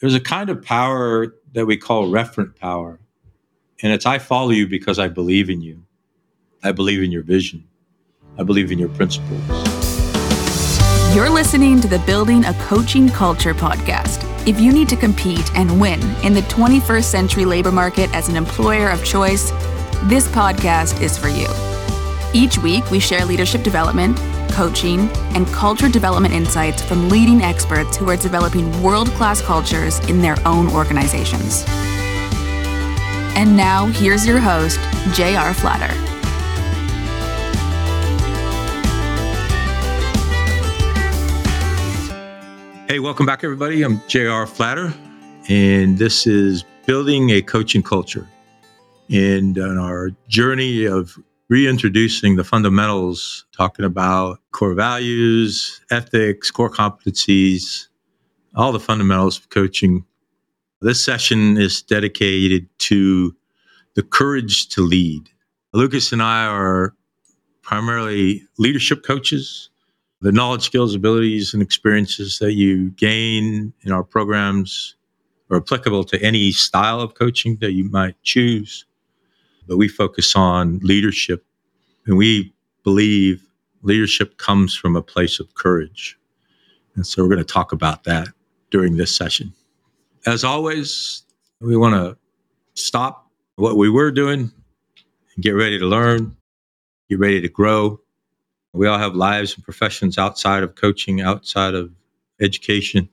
there's a kind of power that we call referent power. And it's I follow you because I believe in you. I believe in your vision. I believe in your principles. You're listening to the Building a Coaching Culture podcast. If you need to compete and win in the 21st century labor market as an employer of choice, this podcast is for you. Each week, we share leadership development, coaching, and culture development insights from leading experts who are developing world class cultures in their own organizations. And now, here's your host, J.R. Flatter. Hey, welcome back, everybody. I'm J.R. Flatter, and this is Building a Coaching Culture. And on our journey of reintroducing the fundamentals, talking about core values, ethics, core competencies, all the fundamentals of coaching. This session is dedicated to the courage to lead. Lucas and I are primarily leadership coaches the knowledge, skills, abilities, and experiences that you gain in our programs are applicable to any style of coaching that you might choose. But we focus on leadership, and we believe leadership comes from a place of courage. And so we're going to talk about that during this session. As always, we want to stop what we were doing and get ready to learn, get ready to grow, we all have lives and professions outside of coaching, outside of education.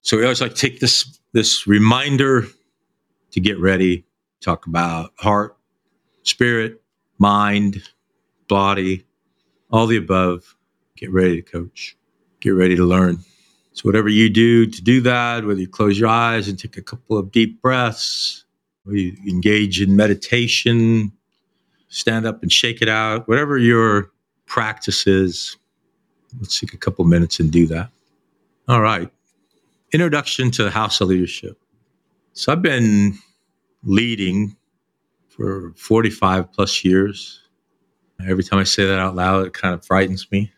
So we always like take this this reminder to get ready, talk about heart, spirit, mind, body, all the above. Get ready to coach. Get ready to learn. So whatever you do to do that, whether you close your eyes and take a couple of deep breaths, or you engage in meditation, stand up and shake it out, whatever your practice is, Let's take a couple minutes and do that. All right. Introduction to the House of Leadership. So I've been leading for 45 plus years. Every time I say that out loud, it kind of frightens me.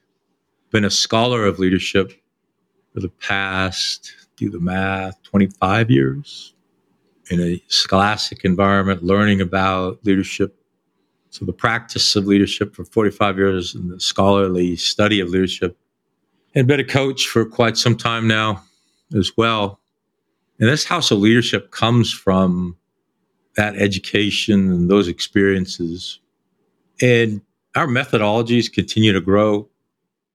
Been a scholar of leadership for the past, do the math, 25 years in a scholastic environment, learning about leadership so the practice of leadership for 45 years and the scholarly study of leadership and been a coach for quite some time now as well. And this house of leadership comes from that education and those experiences. And our methodologies continue to grow.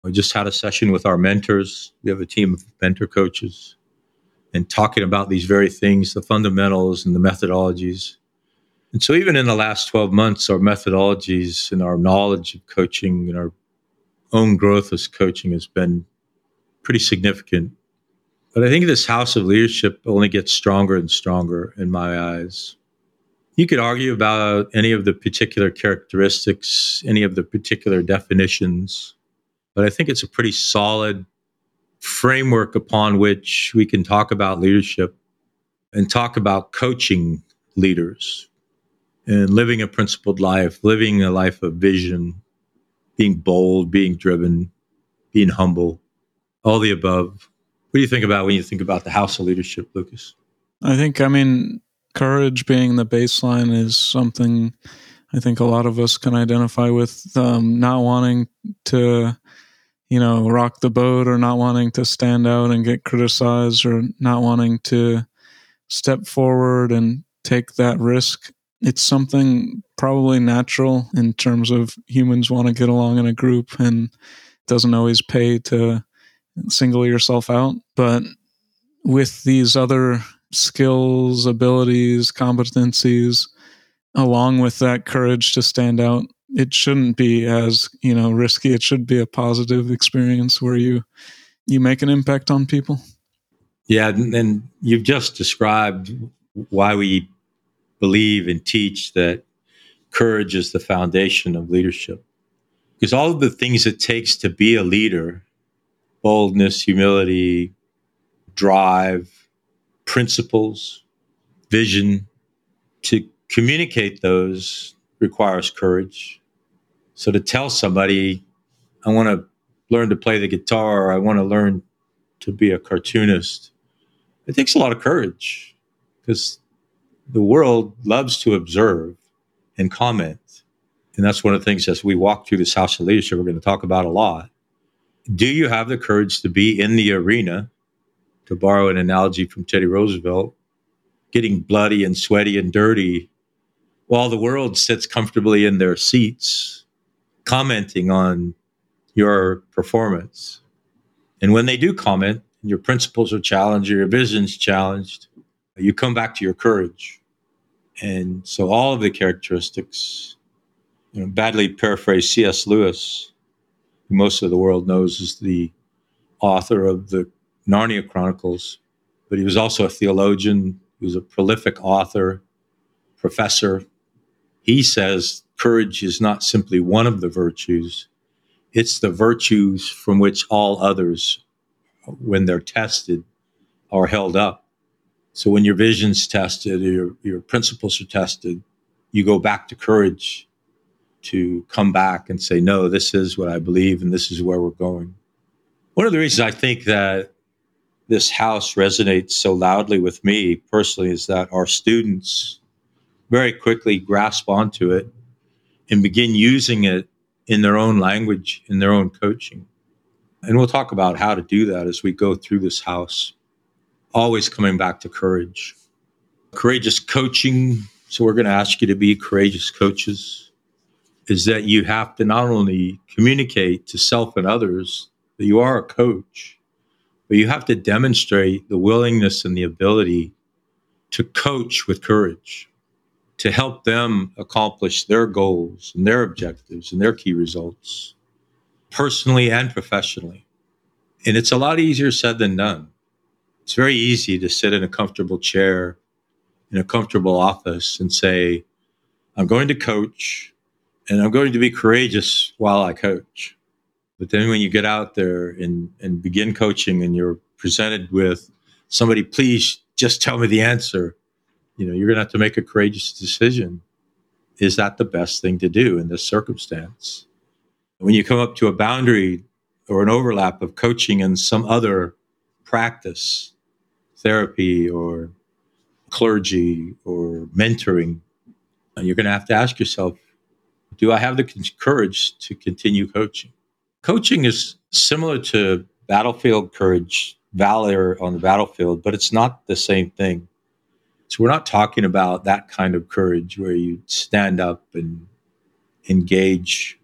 We just had a session with our mentors. We have a team of mentor coaches and talking about these very things, the fundamentals and the methodologies. And so, even in the last 12 months, our methodologies and our knowledge of coaching and our own growth as coaching has been pretty significant. But I think this house of leadership only gets stronger and stronger in my eyes. You could argue about any of the particular characteristics, any of the particular definitions, but I think it's a pretty solid framework upon which we can talk about leadership and talk about coaching leaders and living a principled life, living a life of vision, being bold, being driven, being humble, all the above. What do you think about when you think about the house of leadership, Lucas? I think, I mean, courage being the baseline is something I think a lot of us can identify with. Um, not wanting to, you know, rock the boat or not wanting to stand out and get criticized or not wanting to step forward and take that risk it's something probably natural in terms of humans want to get along in a group and doesn't always pay to single yourself out. But with these other skills, abilities, competencies, along with that courage to stand out, it shouldn't be as, you know, risky. It should be a positive experience where you you make an impact on people. Yeah, and you've just described why we believe and teach that courage is the foundation of leadership. Because all of the things it takes to be a leader boldness, humility, drive, principles, vision to communicate those requires courage. So to tell somebody, I want to learn to play the guitar, I want to learn to be a cartoonist, It takes a lot of courage because the world loves to observe and comment. And that's one of the things as we walk through this house of leadership, we're going to talk about a lot. Do you have the courage to be in the arena, to borrow an analogy from Teddy Roosevelt, getting bloody and sweaty and dirty while the world sits comfortably in their seats, commenting on your performance? And when they do comment, your principles are challenged, your vision's challenged, you come back to your courage. And so all of the characteristics, you know, badly paraphrased C.S. Lewis, who most of the world knows is the author of the Narnia Chronicles, but he was also a theologian, he was a prolific author, professor. He says courage is not simply one of the virtues, it's the virtues from which all others, when they're tested, are held up. So when your vision's tested, your your principles are tested, you go back to courage to come back and say, no, this is what I believe and this is where we're going. One of the reasons I think that this house resonates so loudly with me personally is that our students very quickly grasp onto it and begin using it in their own language, in their own coaching. And we'll talk about how to do that as we go through this house always coming back to courage. Courageous coaching. So, we're going to ask you to be courageous coaches. Is that you have to not only communicate to self and others that you are a coach, but you have to demonstrate the willingness and the ability to coach with courage, to help them accomplish their goals and their objectives and their key results, personally and professionally. And it's a lot easier said than done it's very easy to sit in a comfortable chair in a comfortable office and say, I'm going to coach and I'm going to be courageous while I coach. But then when you get out there and, and begin coaching and you're presented with somebody, please just tell me the answer, you know, you're going to have to make a courageous decision. Is that the best thing to do in this circumstance? When you come up to a boundary or an overlap of coaching and some other practice, therapy or clergy or mentoring, you're going to have to ask yourself do I have the courage to continue coaching? Coaching is similar to battlefield courage, valor on the battlefield, but it's not the same thing. So we're not talking about that kind of courage where you stand up and engage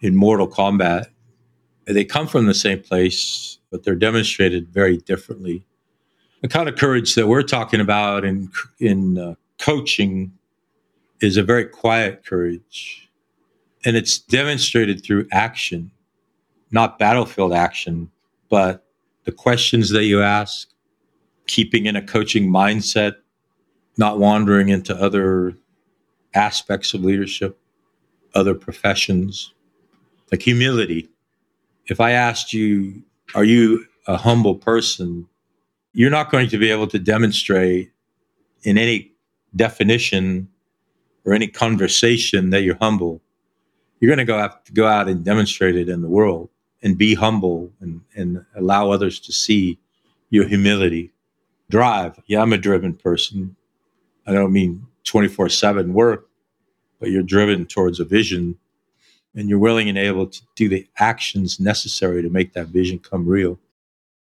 in mortal combat. They come from the same place, but they're demonstrated very differently the kind of courage that we're talking about in in uh, coaching is a very quiet courage, and it's demonstrated through action, not battlefield action, but the questions that you ask, keeping in a coaching mindset, not wandering into other aspects of leadership, other professions, like humility. If I asked you, are you a humble person? you're not going to be able to demonstrate in any definition or any conversation that you're humble. You're going to go have to go out and demonstrate it in the world and be humble and, and allow others to see your humility. Drive. Yeah, I'm a driven person. I don't mean 24 7 work, but you're driven towards a vision and you're willing and able to do the actions necessary to make that vision come real.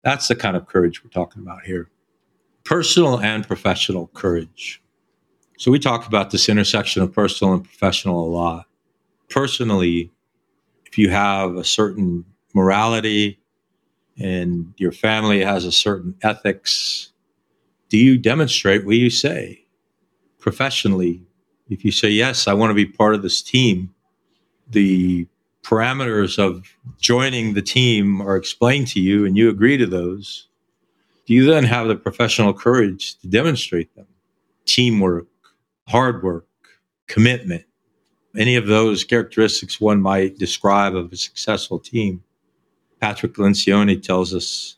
That's the kind of courage we're talking about here personal and professional courage. So, we talk about this intersection of personal and professional a lot. Personally, if you have a certain morality and your family has a certain ethics, do you demonstrate what you say? Professionally, if you say, Yes, I want to be part of this team, the parameters of joining the team are explained to you and you agree to those, do you then have the professional courage to demonstrate them? Teamwork, hard work, commitment, any of those characteristics one might describe of a successful team. Patrick Lencioni tells us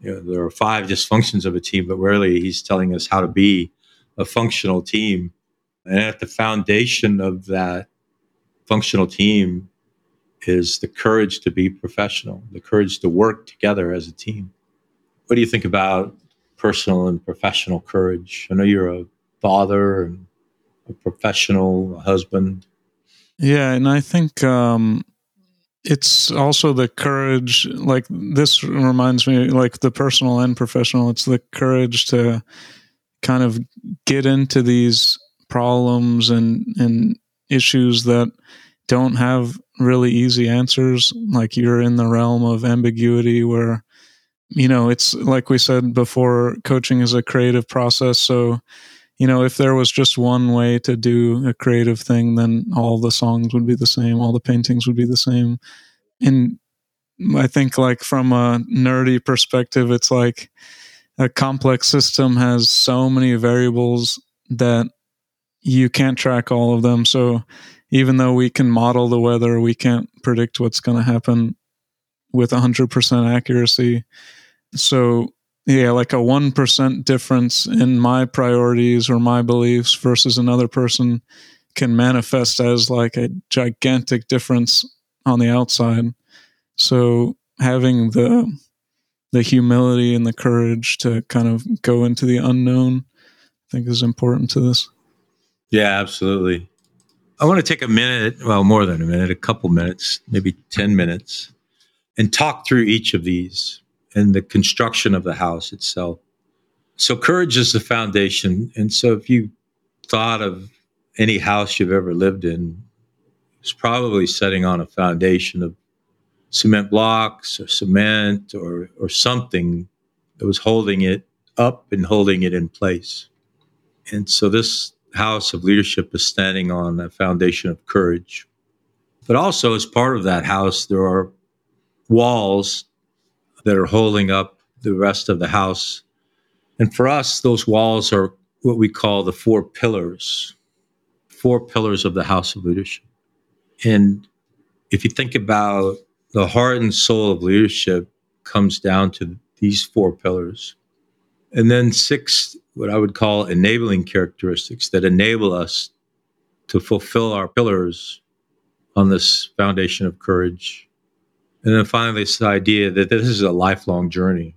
you know, there are five dysfunctions of a team, but rarely he's telling us how to be a functional team. And at the foundation of that functional team is the courage to be professional, the courage to work together as a team. What do you think about personal and professional courage. I know you're a father and a professional, a husband. Yeah, and I think um, it's also the courage. Like this reminds me, like the personal and professional. It's the courage to kind of get into these problems and and issues that don't have really easy answers. Like you're in the realm of ambiguity where you know, it's like we said before, coaching is a creative process. So, you know, if there was just one way to do a creative thing, then all the songs would be the same, all the paintings would be the same. And I think, like, from a nerdy perspective, it's like a complex system has so many variables that you can't track all of them. So, even though we can model the weather, we can't predict what's going to happen with 100% accuracy so yeah, like a 1% difference in my priorities or my beliefs versus another person can manifest as like a gigantic difference on the outside. So having the the humility and the courage to kind of go into the unknown I think is important to this. Yeah, absolutely. I want to take a minute, well, more than a minute, a couple minutes, maybe 10 minutes, and talk through each of these and the construction of the house itself. So courage is the foundation. And so if you thought of any house you've ever lived in, it's probably setting on a foundation of cement blocks or cement or, or something that was holding it up and holding it in place. And so this house of leadership is standing on a foundation of courage. But also, as part of that house, there are walls that are holding up the rest of the house. And for us, those walls are what we call the four pillars, four pillars of the house of leadership. And if you think about the heart and soul of leadership comes down to these four pillars. And then six, what I would call enabling characteristics that enable us to fulfill our pillars on this foundation of courage, and then finally, this idea that this is a lifelong journey,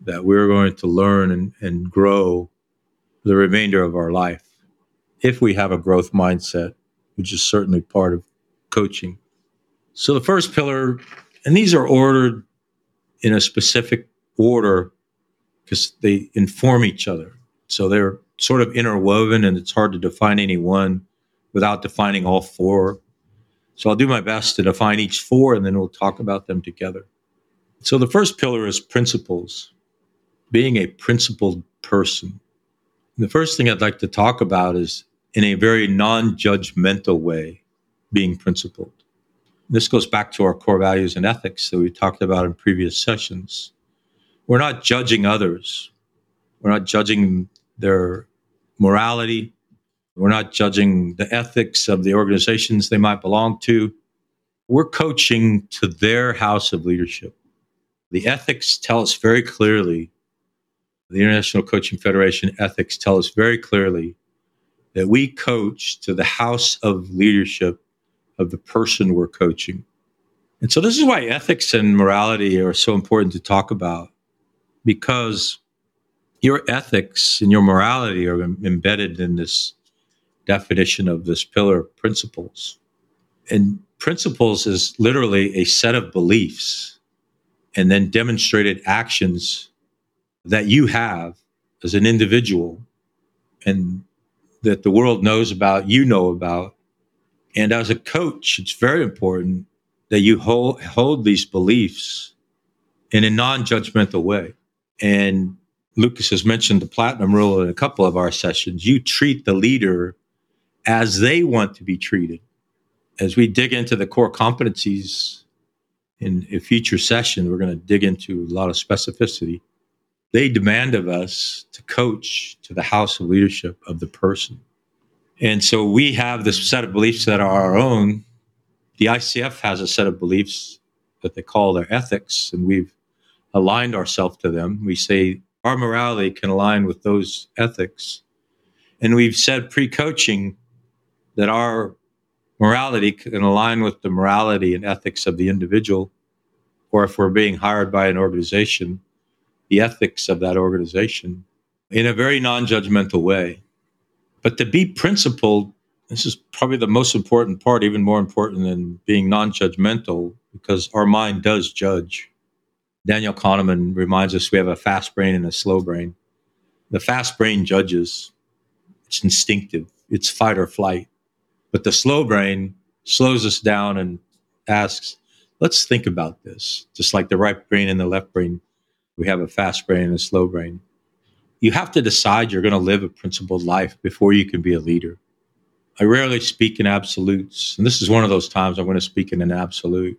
that we're going to learn and, and grow the remainder of our life if we have a growth mindset, which is certainly part of coaching. So, the first pillar, and these are ordered in a specific order because they inform each other. So, they're sort of interwoven, and it's hard to define any one without defining all four so I'll do my best to define each four and then we'll talk about them together. So the first pillar is principles, being a principled person. The first thing I'd like to talk about is in a very non judgmental way, being principled. This goes back to our core values and ethics that we talked about in previous sessions. We're not judging others, we're not judging their morality, we're not judging the ethics of the organizations they might belong to. We're coaching to their house of leadership. The ethics tell us very clearly, the International Coaching Federation ethics tell us very clearly that we coach to the house of leadership of the person we're coaching. And so, this is why ethics and morality are so important to talk about because your ethics and your morality are embedded in this definition of this pillar principles. And principles is literally a set of beliefs and then demonstrated actions that you have as an individual and that the world knows about, you know about. And as a coach, it's very important that you hold, hold these beliefs in a non judgmental way. And Lucas has mentioned the platinum rule in a couple of our sessions. You treat the leader as they want to be treated. As we dig into the core competencies in a future session, we're going to dig into a lot of specificity. They demand of us to coach to the house of leadership of the person. And so we have this set of beliefs that are our own. The ICF has a set of beliefs that they call their ethics, and we've aligned ourselves to them. We say our morality can align with those ethics. And we've said pre coaching that our morality can align with the morality and ethics of the individual, or if we're being hired by an organization, the ethics of that organization in a very non judgmental way. But to be principled, this is probably the most important part, even more important than being non judgmental, because our mind does judge. Daniel Kahneman reminds us we have a fast brain and a slow brain. The fast brain judges, it's instinctive, it's fight or flight. But the slow brain slows us down and asks, let's think about this. Just like the right brain and the left brain, we have a fast brain and a slow brain. You have to decide you're going to live a principled life before you can be a leader. I rarely speak in absolutes, and this is one of those times I'm going to speak in an absolute.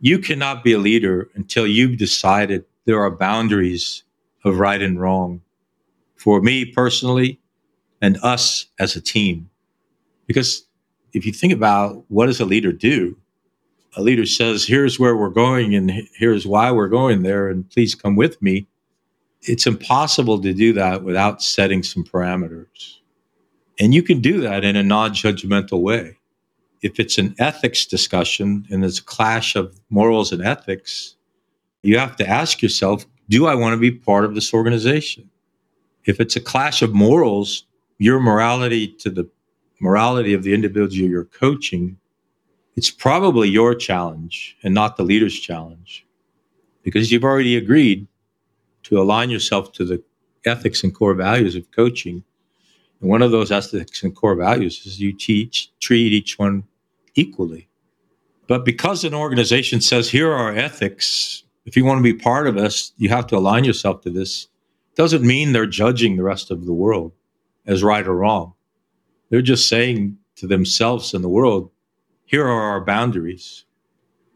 You cannot be a leader until you've decided there are boundaries of right and wrong for me personally and us as a team. Because if you think about what does a leader do? A leader says, here's where we're going and here's why we're going there, and please come with me. It's impossible to do that without setting some parameters. And you can do that in a non judgmental way. If it's an ethics discussion and there's a clash of morals and ethics, you have to ask yourself do I want to be part of this organization? If it's a clash of morals, your morality to the morality of the individual you're coaching, it's probably your challenge and not the leader's challenge because you've already agreed to align yourself to the ethics and core values of coaching and one of those ethics and core values is you teach, treat each one equally. But because an organization says, here are our ethics, if you want to be part of us, you have to align yourself to this, doesn't mean they're judging the rest of the world as right or wrong. They're just saying to themselves and the world, here are our boundaries.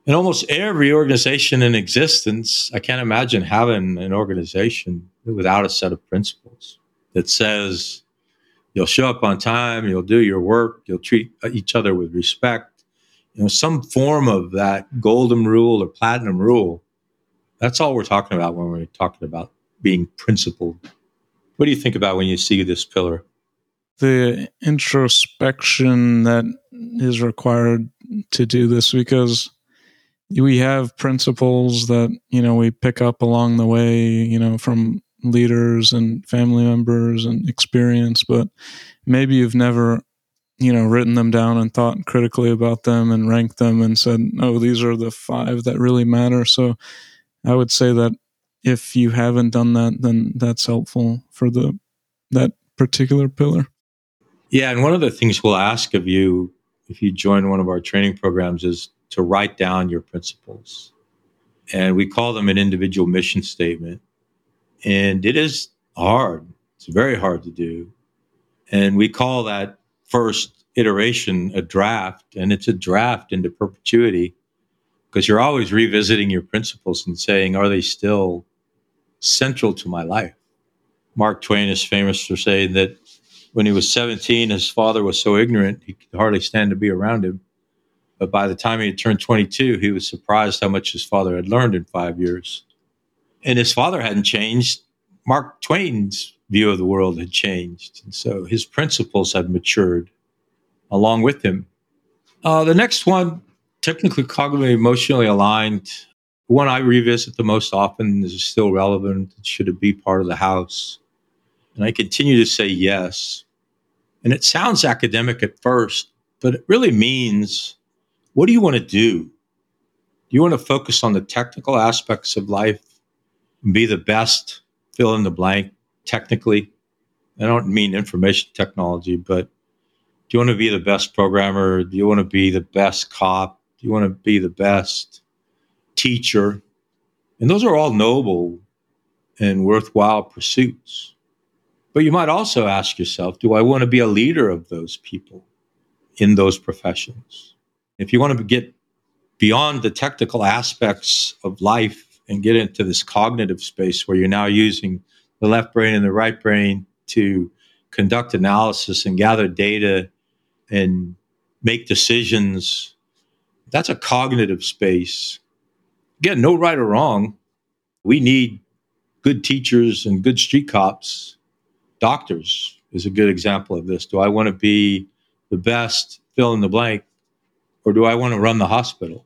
In almost every organization in existence, I can't imagine having an organization without a set of principles that says, You'll show up on time. You'll do your work. You'll treat each other with respect. You know, some form of that golden rule or platinum rule. That's all we're talking about when we're talking about being principled. What do you think about when you see this pillar? The introspection that is required to do this because we have principles that you know we pick up along the way you know from leaders and family members and experience, but maybe you've never, you know, written them down and thought critically about them and ranked them and said, oh, these are the five that really matter. So I would say that if you haven't done that, then that's helpful for the that particular pillar. Yeah, and one of the things we'll ask of you if you join one of our training programs is to write down your principles. And we call them an individual mission statement. And it is hard. It's very hard to do. And we call that first iteration a draft, and it's a draft into perpetuity because you're always revisiting your principles and saying, are they still central to my life? Mark Twain is famous for saying that when he was 17, his father was so ignorant he could hardly stand to be around him. But by the time he had turned 22, he was surprised how much his father had learned in five years and his father hadn't changed. Mark Twain's view of the world had changed. And so his principles had matured along with him. Uh, the next one, technically cognitively emotionally aligned, one I revisit the most often is still relevant. Should it be part of the house? And I continue to say yes. And it sounds academic at first, but it really means what do you want to do? Do you want to focus on the technical aspects of life and be the best, fill in the blank technically. I don't mean information technology, but do you want to be the best programmer? Do you want to be the best cop? Do you want to be the best teacher? And those are all noble and worthwhile pursuits. But you might also ask yourself, do I want to be a leader of those people in those professions? If you want to get beyond the technical aspects of life and get into this cognitive space where you're now using the left brain and the right brain to conduct analysis and gather data and make decisions. That's a cognitive space. Again, no right or wrong. We need good teachers and good street cops. Doctors is a good example of this. Do I want to be the best, fill in the blank, or do I want to run the hospital?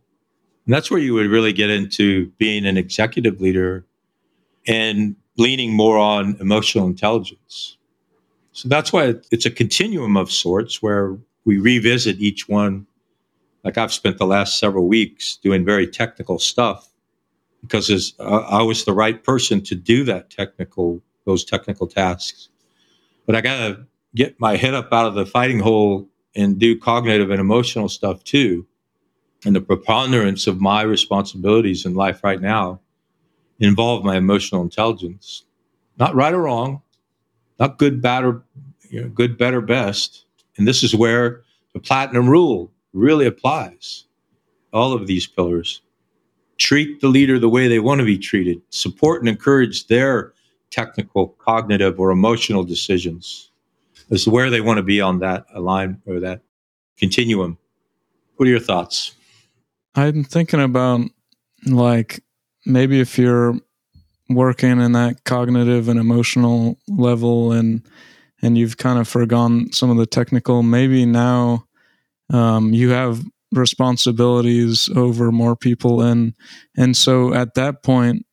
And that's where you would really get into being an executive leader and leaning more on emotional intelligence. So that's why it's a continuum of sorts where we revisit each one. Like I've spent the last several weeks doing very technical stuff because uh, I was the right person to do that technical, those technical tasks. But I got to get my head up out of the fighting hole and do cognitive and emotional stuff too. And the preponderance of my responsibilities in life right now involve my emotional intelligence. Not right or wrong, not good, bad, or you know, good, better, best. And this is where the platinum rule really applies. All of these pillars. Treat the leader the way they want to be treated. Support and encourage their technical, cognitive, or emotional decisions as to where they want to be on that line or that continuum. What are your thoughts? I'm thinking about like maybe if you're working in that cognitive and emotional level and and you've kind of forgone some of the technical maybe now um, you have responsibilities over more people and and so at that point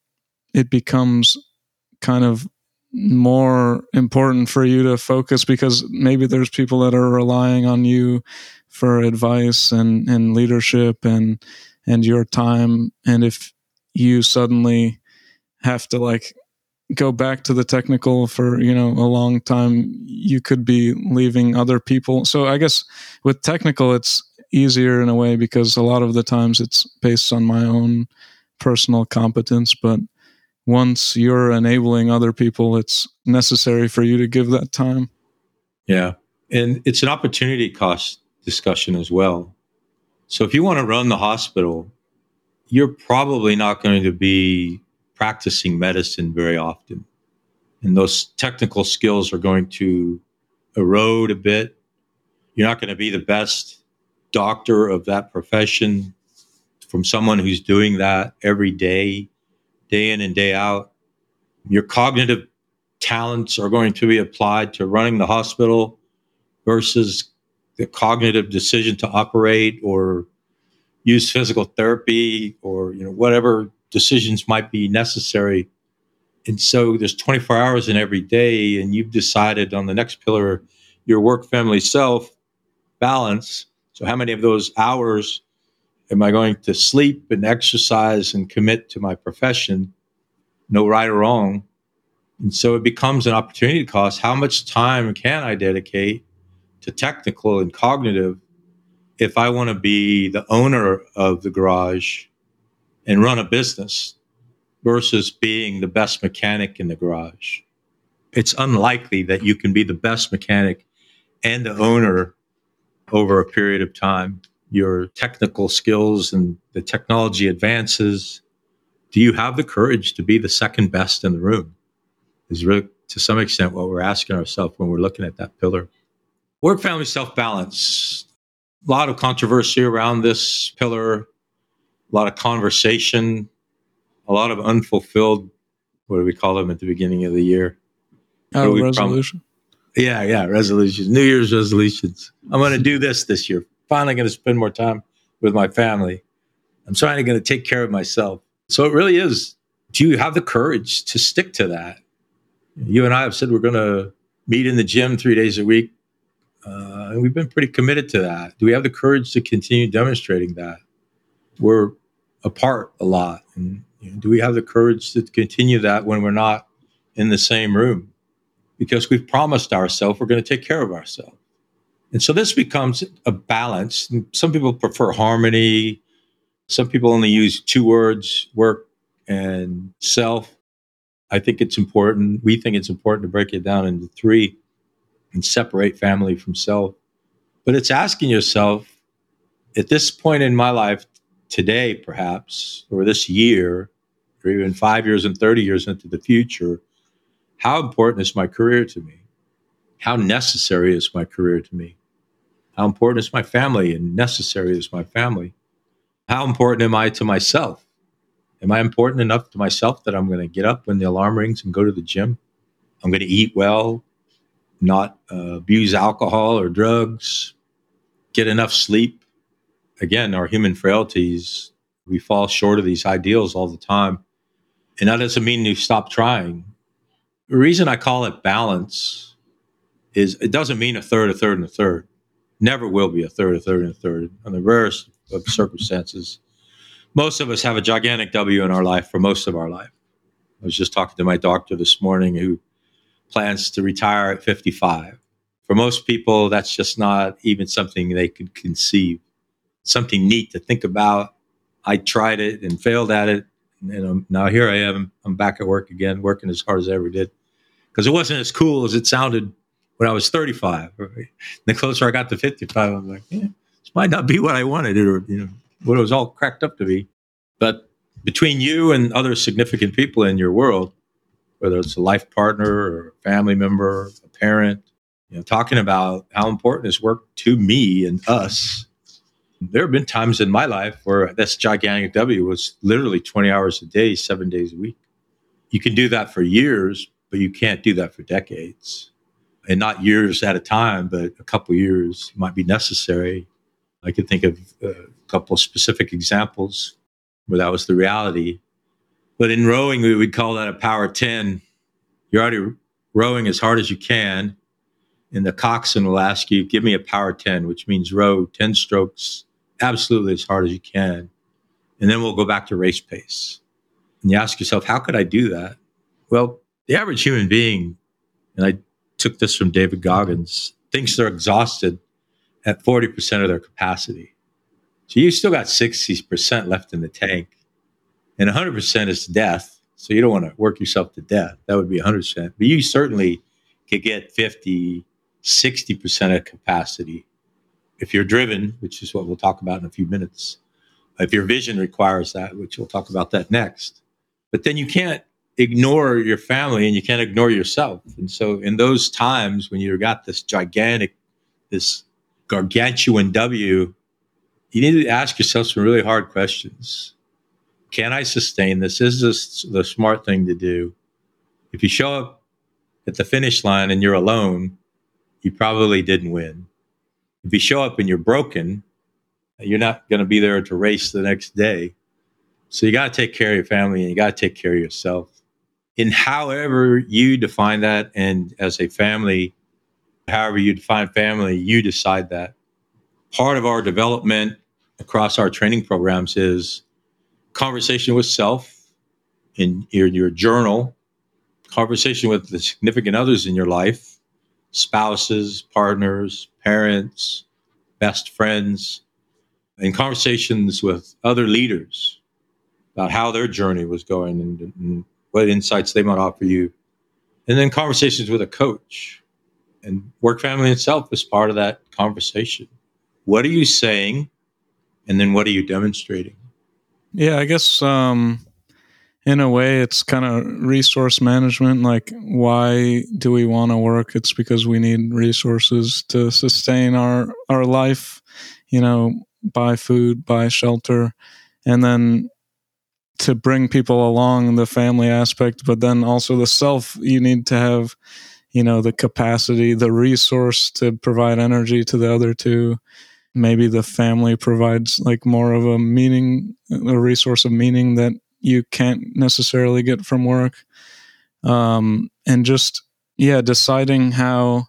it becomes kind of more important for you to focus because maybe there's people that are relying on you for advice and and leadership and and your time. And if you suddenly have to like go back to the technical for you know a long time you could be leaving other people. So i guess with technical it's easier in a way because a lot of the times it's based on my own personal competence but once you're enabling other people it's necessary for you to give that time yeah and it's an opportunity cost discussion as well so if you want to run the hospital you're probably not going to be practicing medicine very often. And those technical skills are going to erode a bit. You're not going to be the best doctor of that profession from someone who's doing that every day, day in and day out. Your cognitive talents are going to be applied to running the hospital versus the cognitive decision to operate or use physical therapy or you know whatever decisions might be necessary and so there's 24 hours in every day and you've decided on the next pillar your work family self balance so how many of those hours am i going to sleep and exercise and commit to my profession no right or wrong and so it becomes an opportunity cost how much time can i dedicate to technical and cognitive if I want to be the owner of the garage and run a business versus being the best mechanic in the garage. It's unlikely that you can be the best mechanic and the owner over a period of time. Your technical skills and the technology advances. Do you have the courage to be the second best in the room? Is really, to some extent, what we're asking ourselves when we're looking at that pillar. Work family self balance a lot of controversy around this pillar, a lot of conversation, a lot of unfulfilled, what do we call them at the beginning of the year? Oh, resolution. Prom- yeah, yeah, resolutions, New Year's resolutions. I'm going to do this this year. Finally, going to spend more time with my family. I'm finally going to take care of myself. So it really is. Do you have the courage to stick to that? You and I have said we're going to meet in the gym three days a week uh, and we've been pretty committed to that. Do we have the courage to continue demonstrating that? We're apart a lot. And you know, do we have the courage to continue that when we're not in the same room? Because we've promised ourselves we're going to take care of ourselves. And so this becomes a balance. Some people prefer harmony. Some people only use two words work and self. I think it's important. We think it's important to break it down into three and separate family from self. But it's asking yourself at this point in my life, today perhaps, or this year, or even five years and 30 years into the future, how important is my career to me? How necessary is my career to me? How important is my family and necessary is my family? How important am I to myself? Am I important enough to myself that I'm going to get up when the alarm rings and go to the gym? I'm going to eat well not uh, abuse alcohol or drugs, get enough sleep. Again, our human frailties, we fall short of these ideals all the time. And that doesn't mean you stop trying. The reason I call it balance is it doesn't mean a third, a third, and a third. Never will be a third, a third, and a third. On the rarest of circumstances, most of us have a gigantic W in our life for most of our life. I was just talking to my doctor this morning who plans to retire at 55. For most people, that's just not even something they could conceive. Something neat to think about. I tried it and failed at it. And I'm, now here I am. I'm back at work again, working as hard as I ever did. Because it wasn't as cool as it sounded when I was 35. Right? The closer I got to 55, I'm like, yeah, this might not be what I wanted or you know what it was all cracked up to be. But between you and other significant people in your world, whether it's a life partner or a family member, a parent, you know, talking about how important this work to me and us. There have been times in my life where this gigantic W was literally 20 hours a day, seven days a week. You can do that for years, but you can't do that for decades. And not years at a time, but a couple years might be necessary. I could think of uh, a couple of specific examples where that was the reality. But in rowing, we would call that a power 10. You're already rowing as hard as you can. And the coxswain will ask you, give me a power 10, which means row 10 strokes absolutely as hard as you can. And then we'll go back to race pace. And you ask yourself, how could I do that? Well, the average human being, and I took this from David Goggins, thinks they're exhausted at 40% of their capacity. So you still got 60% left in the tank. And 100% is death. So you don't want to work yourself to death. That would be 100%. But you certainly could get 50, 60% of capacity if you're driven, which is what we'll talk about in a few minutes. If your vision requires that, which we'll talk about that next. But then you can't ignore your family and you can't ignore yourself. And so in those times when you've got this gigantic, this gargantuan W you need to ask yourself some really hard questions. Can I sustain this? Is this the smart thing to do? If you show up at the finish line and you're alone, you probably didn't win. If you show up and you're broken, you're not going to be there to race the next day. So you got to take care of your family and you got to take care of yourself. In however you define that, and as a family, however you define family, you decide that. Part of our development across our training programs is conversation with self in your, your journal, conversation with the significant others in your life, spouses, partners, parents, best friends, and conversations with other leaders about how their journey was going and, and what insights they might offer you. And then conversations with a coach. And work family itself is part of that conversation. What are you saying and then what are you demonstrating yeah i guess um in a way it's kind of resource management like why do we want to work it's because we need resources to sustain our our life you know buy food buy shelter and then to bring people along the family aspect but then also the self you need to have you know the capacity the resource to provide energy to the other two. Maybe the family provides like more of a meaning a resource of meaning that you can't necessarily get from work. Um, and just yeah deciding how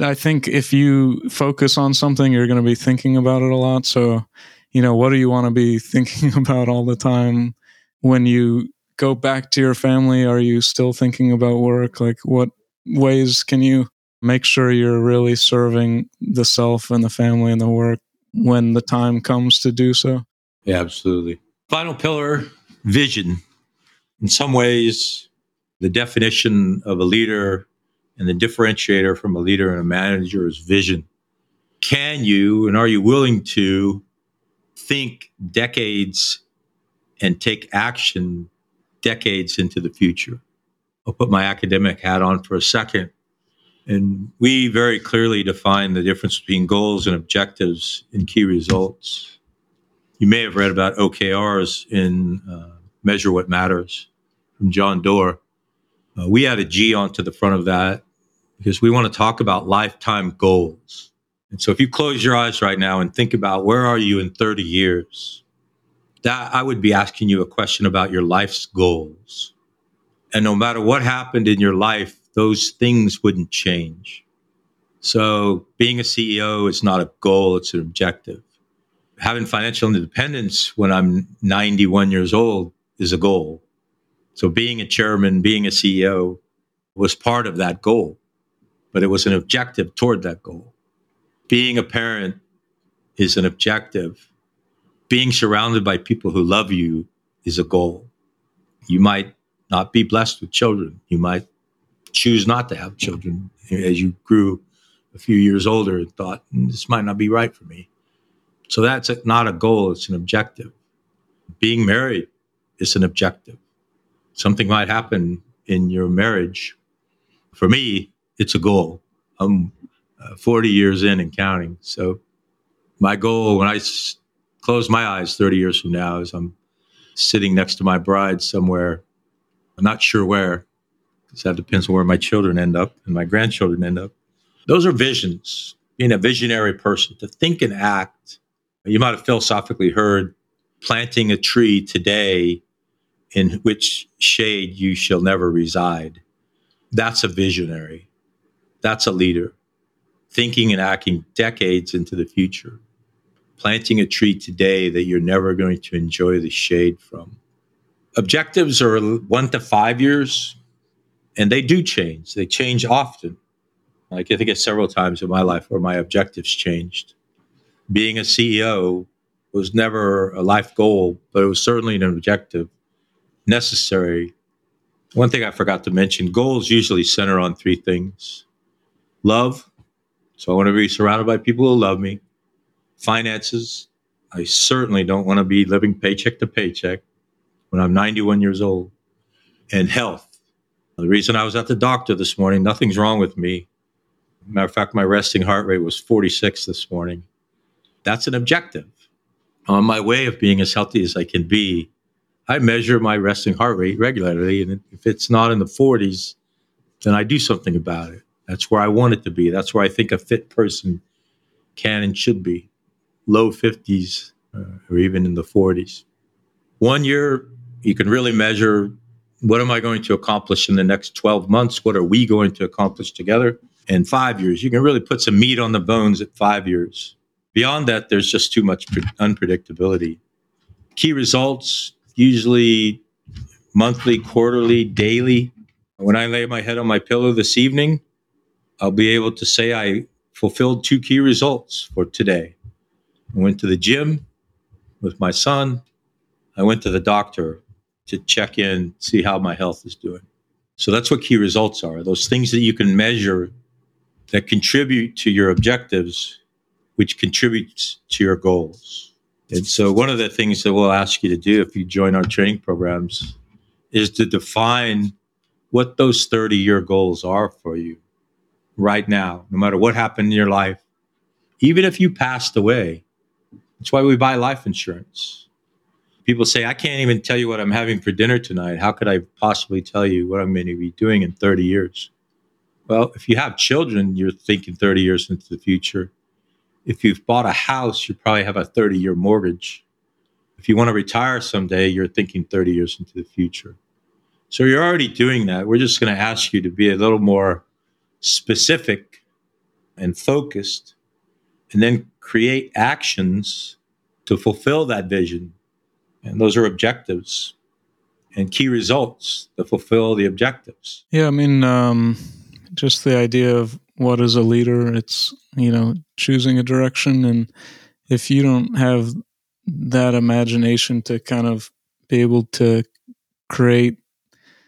i think if you focus on something you're going to be thinking about it a lot. So you know what do you want to be thinking about all the time when you go back to your family are you still thinking about work like what ways can you make sure you're really serving the self and the family and the work when the time comes to do so. Yeah, absolutely. Final pillar vision. In some ways, the definition of a leader and the differentiator from a leader and a manager is vision. Can you and are you willing to think decades and take action decades into the future? I'll put my academic hat on for a second. And we very clearly define the difference between goals and objectives and key results. You may have read about OKRs in uh, Measure What Matters from John Doerr. Uh, we add a G onto the front of that because we want to talk about lifetime goals. And so if you close your eyes right now and think about where are you in 30 years? That I would be asking you a question about your life's goals. And no matter what happened in your life, those things wouldn't change. So being a CEO is not a goal, it's an objective. Having financial independence when I'm 91 years old is a goal. So being a chairman, being a CEO was part of that goal, but it was an objective toward that goal. Being a parent is an objective. Being surrounded by people who love you is a goal. You might not be blessed with children. You might choose not to have children as you grew a few years older and thought, hmm, this might not be right for me. So that's not a goal, it's an objective. Being married is an objective. Something might happen in your marriage. For me, it's a goal. I'm uh, 40 years in and counting. So my goal when I close my eyes 30 years from now is I'm sitting next to my bride somewhere. I'm not sure where, because that depends on where my children end up and my grandchildren end up. Those are visions, being a visionary person, to think and act. You might have philosophically heard planting a tree today in which shade you shall never reside. That's a visionary. That's a leader, thinking and acting decades into the future planting a tree today that you're never going to enjoy the shade from. Objectives are one to five years, and they do change. They change often. Like I think it's several times in my life where my objectives changed. Being a CEO was never a life goal, but it was certainly an objective necessary. One thing I forgot to mention goals usually center on three things love. So I want to be surrounded by people who love me finances. I certainly don't want to be living paycheck to paycheck when I'm 91 years old. And health. The reason I was at the doctor this morning, nothing's wrong with me. Matter of fact, my resting heart rate was 46 this morning. That's an objective. On my way of being as healthy as I can be, I measure my resting heart rate regularly. And if it's not in the 40s, then I do something about it. That's where I want it to be. That's where I think a fit person can and should be low 50s uh, or even in the 40s. One year, you can really measure what am I going to accomplish in the next 12 months? What are we going to accomplish together? In five years, you can really put some meat on the bones at five years. Beyond that, there's just too much unpredictability. Key results, usually monthly, quarterly, daily. When I lay my head on my pillow this evening, I'll be able to say I fulfilled two key results for today. I went to the gym with my son. I went to the doctor to check in, see how my health is doing. So that's what key results are those things that you can measure that contribute to your objectives, which contributes to your goals. And so, one of the things that we'll ask you to do if you join our training programs is to define what those 30 year goals are for you right now, no matter what happened in your life. Even if you passed away, that's why we buy life insurance. People say, I can't even tell you what I'm having for dinner tonight. How could I possibly tell you what I'm going to be doing in 30 years? Well, if you have children, you're thinking 30 years into the future. If you've bought a house, you probably have a 30 year mortgage. If you want to retire someday, you're thinking 30 years into the future. So you're already doing that. We're just going to ask you to be a little more specific and focused and then create actions to fulfill that vision. And those are objectives and key results to fulfill the objectives. Yeah, I mean, um, just the idea of what is a leader, it's, you know, choosing a direction. And if you don't have that imagination to kind of be able to create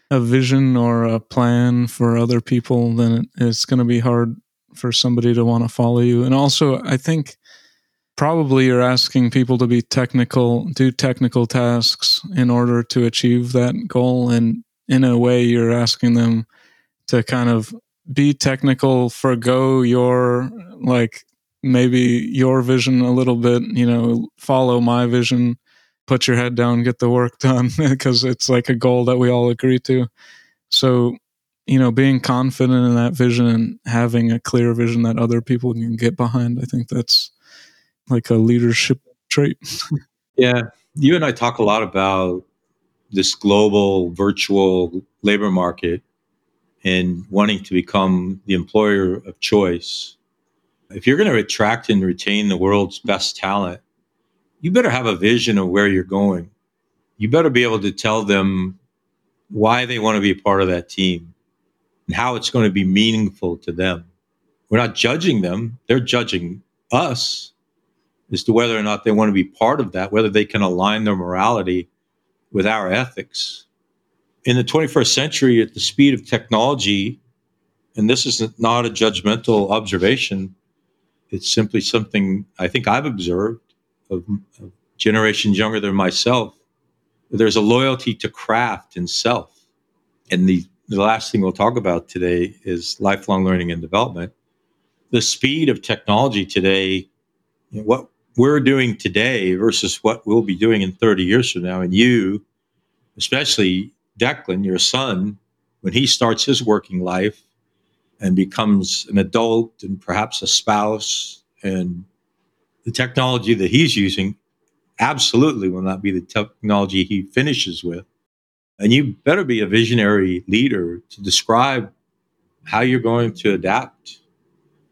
a vision or a plan for other people, then it's going to be hard for somebody to want to follow you. And also, I think probably you're asking people to be technical, do technical tasks in order to achieve that goal. And in a way, you're asking them to kind of be technical, forego your, like, maybe your vision a little bit, you know, follow my vision, put your head down, get the work done, because it's like a goal that we all agree to. So you know, being confident in that vision and having a clear vision that other people can get behind. I think that's like a leadership trait. yeah. you and I talk a lot about this global virtual labor market and wanting to become the employer of choice. If you're going to attract and retain the world's best talent, you better have a vision of where you're going. You better be able to tell them why they want to be a part of that team and how it's going to be meaningful to them. We're not judging them, they're judging us as to whether or not they want to be part of that, whether they can align their morality with our ethics. In the 21st century, at the speed of technology, and this is not a judgmental observation, it's simply something I think I've observed of, of generations younger than myself. There's a loyalty to craft and self. And the, the last thing we'll talk about today is lifelong learning and development the speed of technology today, what we're doing today versus what we'll be doing in 30 years from now. And you, especially Declan, your son, when he starts his working life and becomes an adult and perhaps a spouse, and the technology that he's using absolutely will not be the technology he finishes with. And you better be a visionary leader to describe how you're going to adapt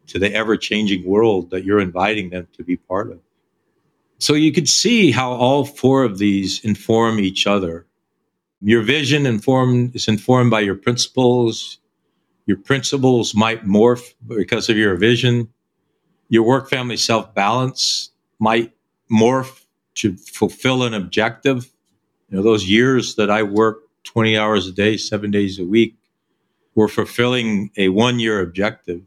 to the ever changing world that you're inviting them to be part of. So you could see how all four of these inform each other. Your vision informed is informed by your principles. Your principles might morph because of your vision. Your work family self balance might morph to fulfill an objective. You know, those years that I worked 20 hours a day, seven days a week, were fulfilling a one year objective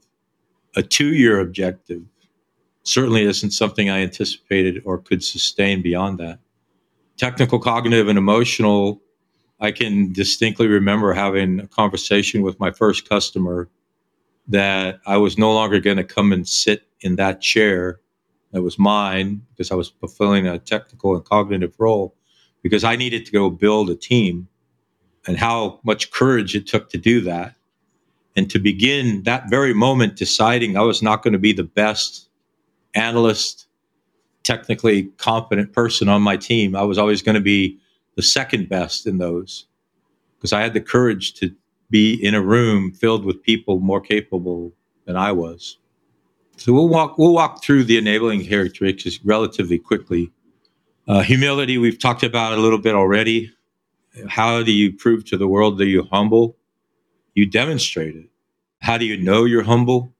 a two year objective certainly isn't something I anticipated or could sustain beyond that. Technical, cognitive, and emotional, I can distinctly remember having a conversation with my first customer that I was no longer going to come and sit in that chair that was mine because I was fulfilling a technical and cognitive role because I needed to go build a team and how much courage it took to do that and to begin that very moment deciding I was not going to be the best analyst, technically competent person on my team. I was always going to be the second best in those because I had the courage to be in a room filled with people more capable than I was. So we'll walk we'll walk through the enabling characteristics relatively quickly. Uh, humility we've talked about a little bit already. How do you prove to the world that you're humble? you demonstrate it. How do you know you're humble?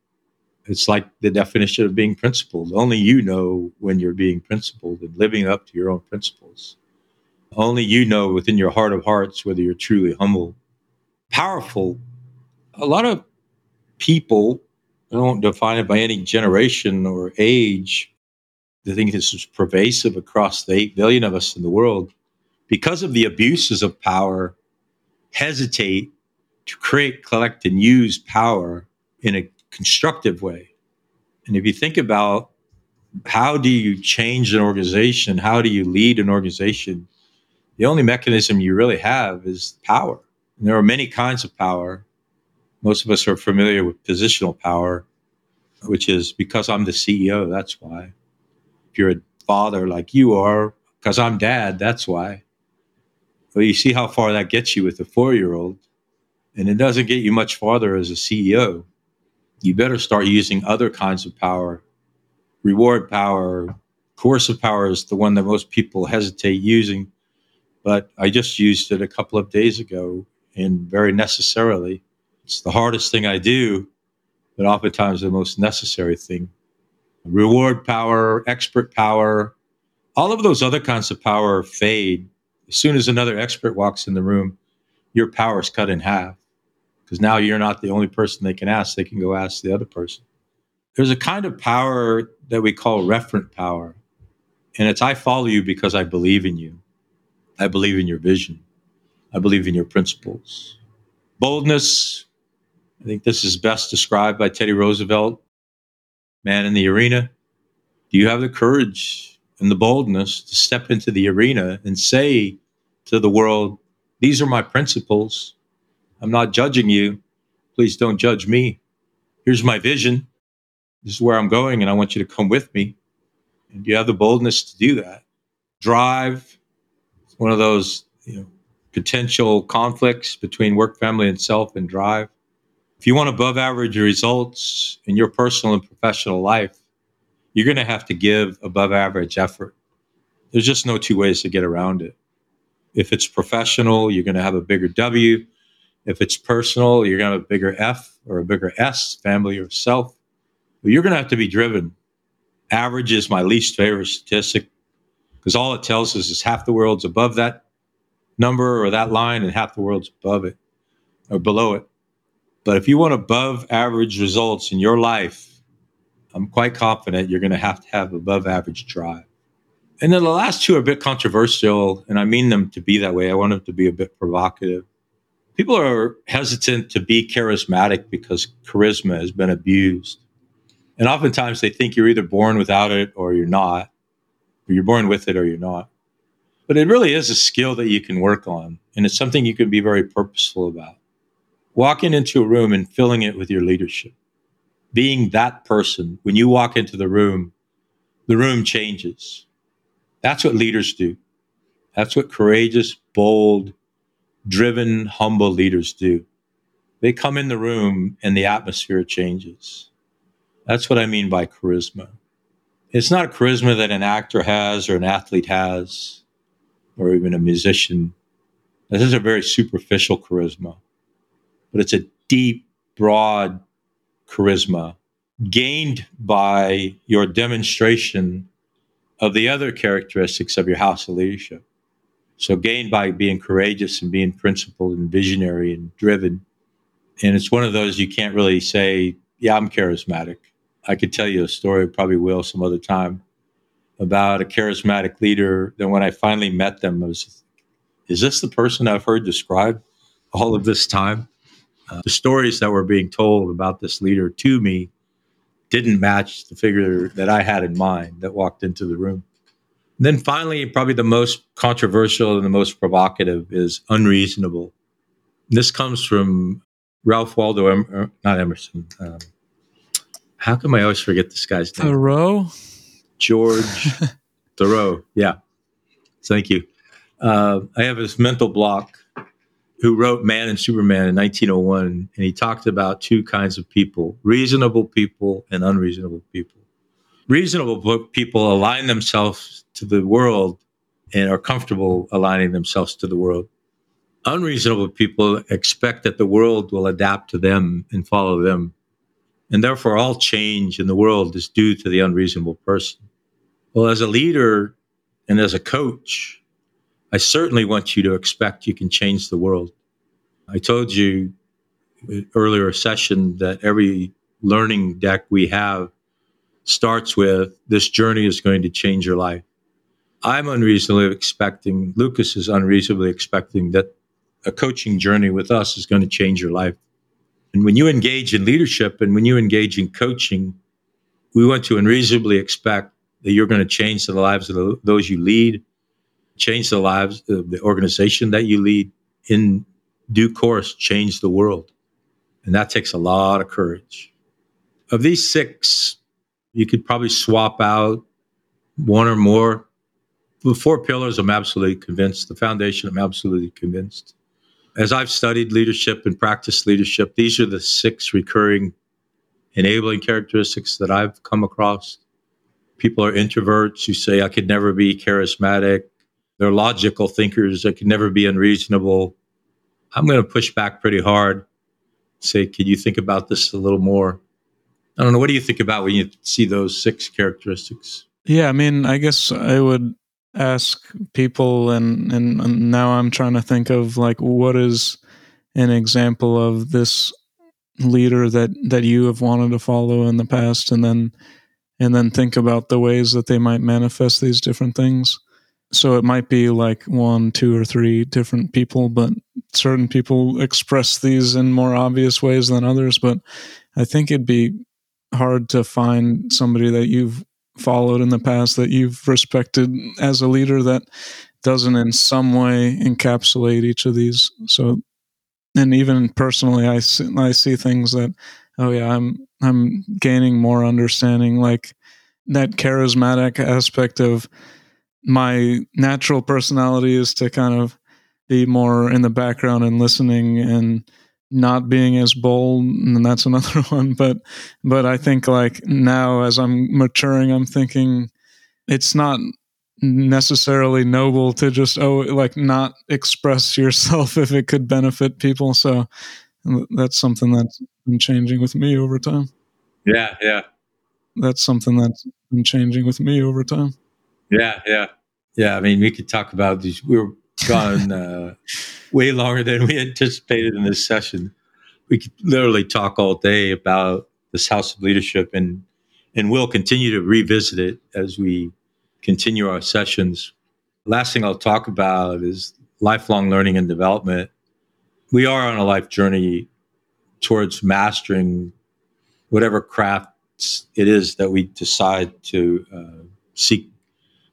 It's like the definition of being principled. Only you know when you're being principled and living up to your own principles. Only you know within your heart of hearts whether you're truly humble. Powerful. A lot of people, I don't define it by any generation or age, I think this is pervasive across the 8 billion of us in the world, because of the abuses of power, hesitate to create, collect, and use power in a constructive way. And if you think about how do you change an organization, how do you lead an organization, the only mechanism you really have is power. And there are many kinds of power. Most of us are familiar with positional power, which is because I'm the CEO, that's why. If you're a father like you are, because I'm dad, that's why. Well, you see how far that gets you with a four year old and it doesn't get you much farther as a CEO. You better start using other kinds of power. Reward power, coercive power is the one that most people hesitate using, but I just used it a couple of days ago and very necessarily. It's the hardest thing I do, but oftentimes the most necessary thing. Reward power, expert power, all of those other kinds of power fade. As soon as another expert walks in the room, your power is cut in half because now you're not the only person they can ask. They can go ask the other person. There's a kind of power that we call referent power. And it's I follow you because I believe in you. I believe in your vision. I believe in your principles. Boldness, I think this is best described by Teddy Roosevelt, man in the arena. Do you have the courage and the boldness to step into the arena and say to the world, These are my principles. I'm not judging you. Please don't judge me. Here's my vision. This is where I'm going, and I want you to come with me. And you have the boldness to do that. Drive, one of those you know, potential conflicts between work, family, and self and drive. If you want above average results in your personal and professional life, you're going to have to give above average effort. There's just no two ways to get around it. If it's professional, you're going to have a bigger W. If it's personal, you're going to have a bigger F or a bigger S, family or self. But you're going to have to be driven. Average is my least favorite statistic because all it tells us is half the world's above that number or that line and half the world's above it or below it. But if you want above average results in your life, I'm quite confident you're going to have to have above average drive. And then the last two are a bit controversial, and I mean them to be that way. I want them to be a bit provocative. People are hesitant to be charismatic because charisma has been abused. And oftentimes they think you're either born without it or you're not, or you're born with it or you're not. But it really is a skill that you can work on, and it's something you can be very purposeful about. Walking into a room and filling it with your leadership being that person, when you walk into the room, the room changes. That's what leaders do. That's what courageous, bold, driven, humble leaders do. They come in the room and the atmosphere changes. That's what I mean by charisma. It's not a charisma that an actor has or an athlete has or even a musician. This is a very superficial charisma, but it's a deep, broad, charisma gained by your demonstration of the other characteristics of your house of leadership. So, gained by being courageous and being principled and visionary and driven. And it's one of those you can't really say, Yeah, I'm charismatic. I could tell you a story, probably will some other time, about a charismatic leader. Then, when I finally met them, I was, Is this the person I've heard described all of this time? Uh, the stories that were being told about this leader to me didn't match the figure that I had in mind that walked into the room. Then finally, probably the most controversial and the most provocative is unreasonable. This comes from Ralph Waldo, em- er, not Emerson. Um, how come I always forget this guy's name? Thoreau? George Thoreau. Yeah. Thank you. Uh, I have this mental block who wrote Man and Superman in 1901, and he talked about two kinds of people reasonable people and unreasonable people. Reasonable people align themselves to the world and are comfortable aligning themselves to the world. Unreasonable people expect that the world will adapt to them and follow them. And therefore, all change in the world is due to the unreasonable person. Well, as a leader and as a coach, I certainly want you to expect you can change the world. I told you earlier session that every learning deck we have starts with this journey is going to change your life. I'm unreasonably expecting, Lucas is unreasonably expecting that a coaching journey with us is going to change your life. And when you engage in leadership and when you engage in coaching, we want to unreasonably expect that you're going to change the lives of those you lead, change the lives of the organization that you lead, in due course, change the world. And that takes a lot of courage. Of these six, you could probably swap out one or more. The four pillars, I'm absolutely convinced. The foundation, I'm absolutely convinced. As I've studied leadership and practiced leadership, these are the six recurring enabling characteristics that I've come across. People are introverts who say, I could never be charismatic. They're logical thinkers. I could never be unreasonable. I'm going to push back pretty hard. Say, can you think about this a little more? I don't know. What do you think about when you see those six characteristics? Yeah, I mean, I guess I would ask people, and, and, now I'm trying to think of like what is an example of this leader that that you have wanted to follow in the past, and then and then think about the ways that they might manifest these different things. So it might be like one, two, or three different people, but certain people express these in more obvious ways than others. But I think it'd be hard to find somebody that you've followed in the past that you've respected as a leader that doesn't in some way encapsulate each of these. So, and even personally, I see, I see things that, oh yeah, I'm I'm gaining more understanding, like that charismatic aspect of my natural personality is to kind of be more in the background and listening and not being as bold and that's another one. But but i think like now as i'm maturing i'm thinking it's not necessarily noble to just oh like not express yourself if it could benefit people. So that's something that's been changing with me over time. Yeah yeah. That's something that's been changing with me over time. Yeah yeah. Yeah i mean we could talk about these we were gone uh, way longer than we anticipated in this session we could literally talk all day about this house of leadership and and we'll continue to revisit it as we continue our sessions. Last thing I'll talk about is lifelong learning and development. We are on a life journey towards mastering whatever crafts it is that we decide to uh, seek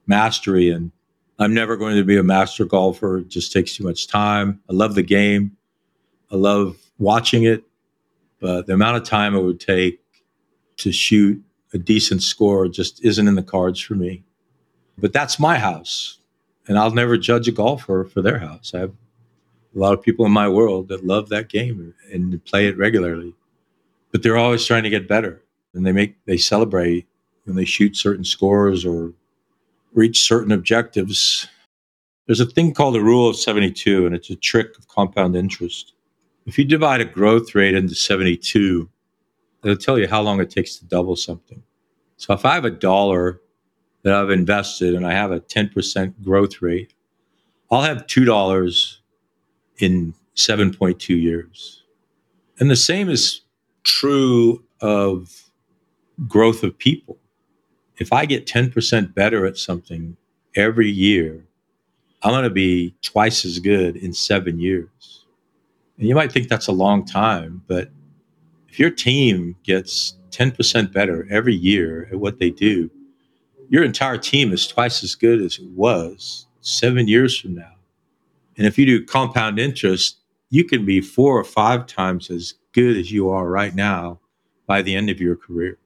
mastery in. I'm never going to be a master golfer. It just takes too much time. I love the game. I love watching it, but the amount of time it would take to shoot a decent score just isn't in the cards for me. But that's my house. And I'll never judge a golfer for their house. I have a lot of people in my world that love that game and play it regularly. But they're always trying to get better. And they make they celebrate when they shoot certain scores or reach certain objectives. There's a thing called the rule of 72, and it's a trick of compound interest. If you divide a growth rate into 72, it'll tell you how long it takes to double something. So if I have a dollar that I've invested and I have a 10% growth rate, I'll have $2 in 7.2 years. And the same is true of growth of people. If I get 10% better at something every year, I'm going to be twice as good in seven years. And you might think that's a long time, but if your team gets 10% better every year at what they do, your entire team is twice as good as it was seven years from now. And if you do compound interest, you can be four or five times as good as you are right now by the end of your career.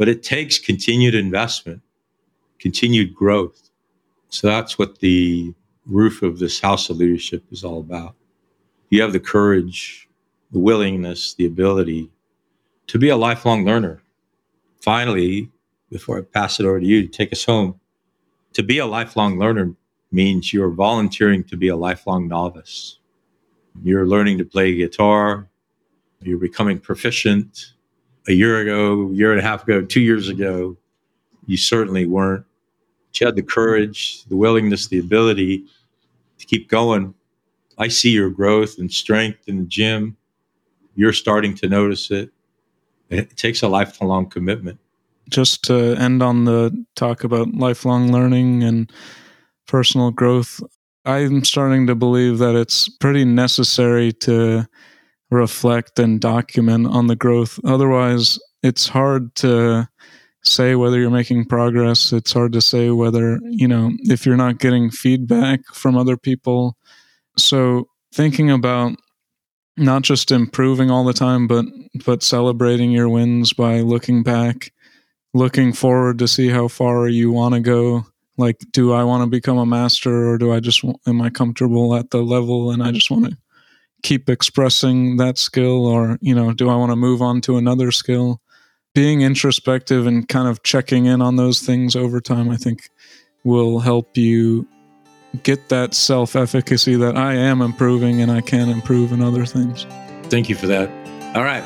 But it takes continued investment, continued growth. So that's what the roof of this house of leadership is all about. You have the courage, the willingness, the ability to be a lifelong learner. Finally, before I pass it over to you to take us home. To be a lifelong learner means you're volunteering to be a lifelong novice. You're learning to play guitar, you're becoming proficient. A year ago, year and a half ago, two years ago, you certainly weren't. But you had the courage, the willingness, the ability to keep going. I see your growth and strength in the gym. You're starting to notice it. It takes a lifelong commitment just to end on the talk about lifelong learning and personal growth, I'm starting to believe that it's pretty necessary to reflect and document on the growth. Otherwise, it's hard to say whether you're making progress. It's hard to say whether, you know, if you're not getting feedback from other people. So, thinking about not just improving all the time but but celebrating your wins by looking back looking forward to see how far you want to go like do i want to become a master or do i just am i comfortable at the level and i just want to keep expressing that skill or you know do i want to move on to another skill being introspective and kind of checking in on those things over time i think will help you get that self efficacy that i am improving and i can improve in other things thank you for that all right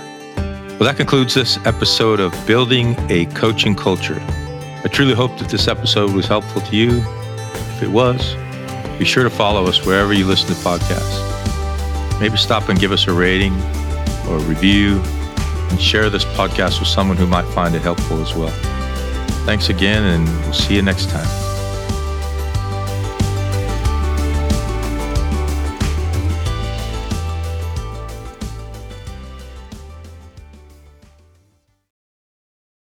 well, that concludes this episode of Building a Coaching Culture. I truly hope that this episode was helpful to you. If it was, be sure to follow us wherever you listen to podcasts. Maybe stop and give us a rating or a review and share this podcast with someone who might find it helpful as well. Thanks again, and we'll see you next time.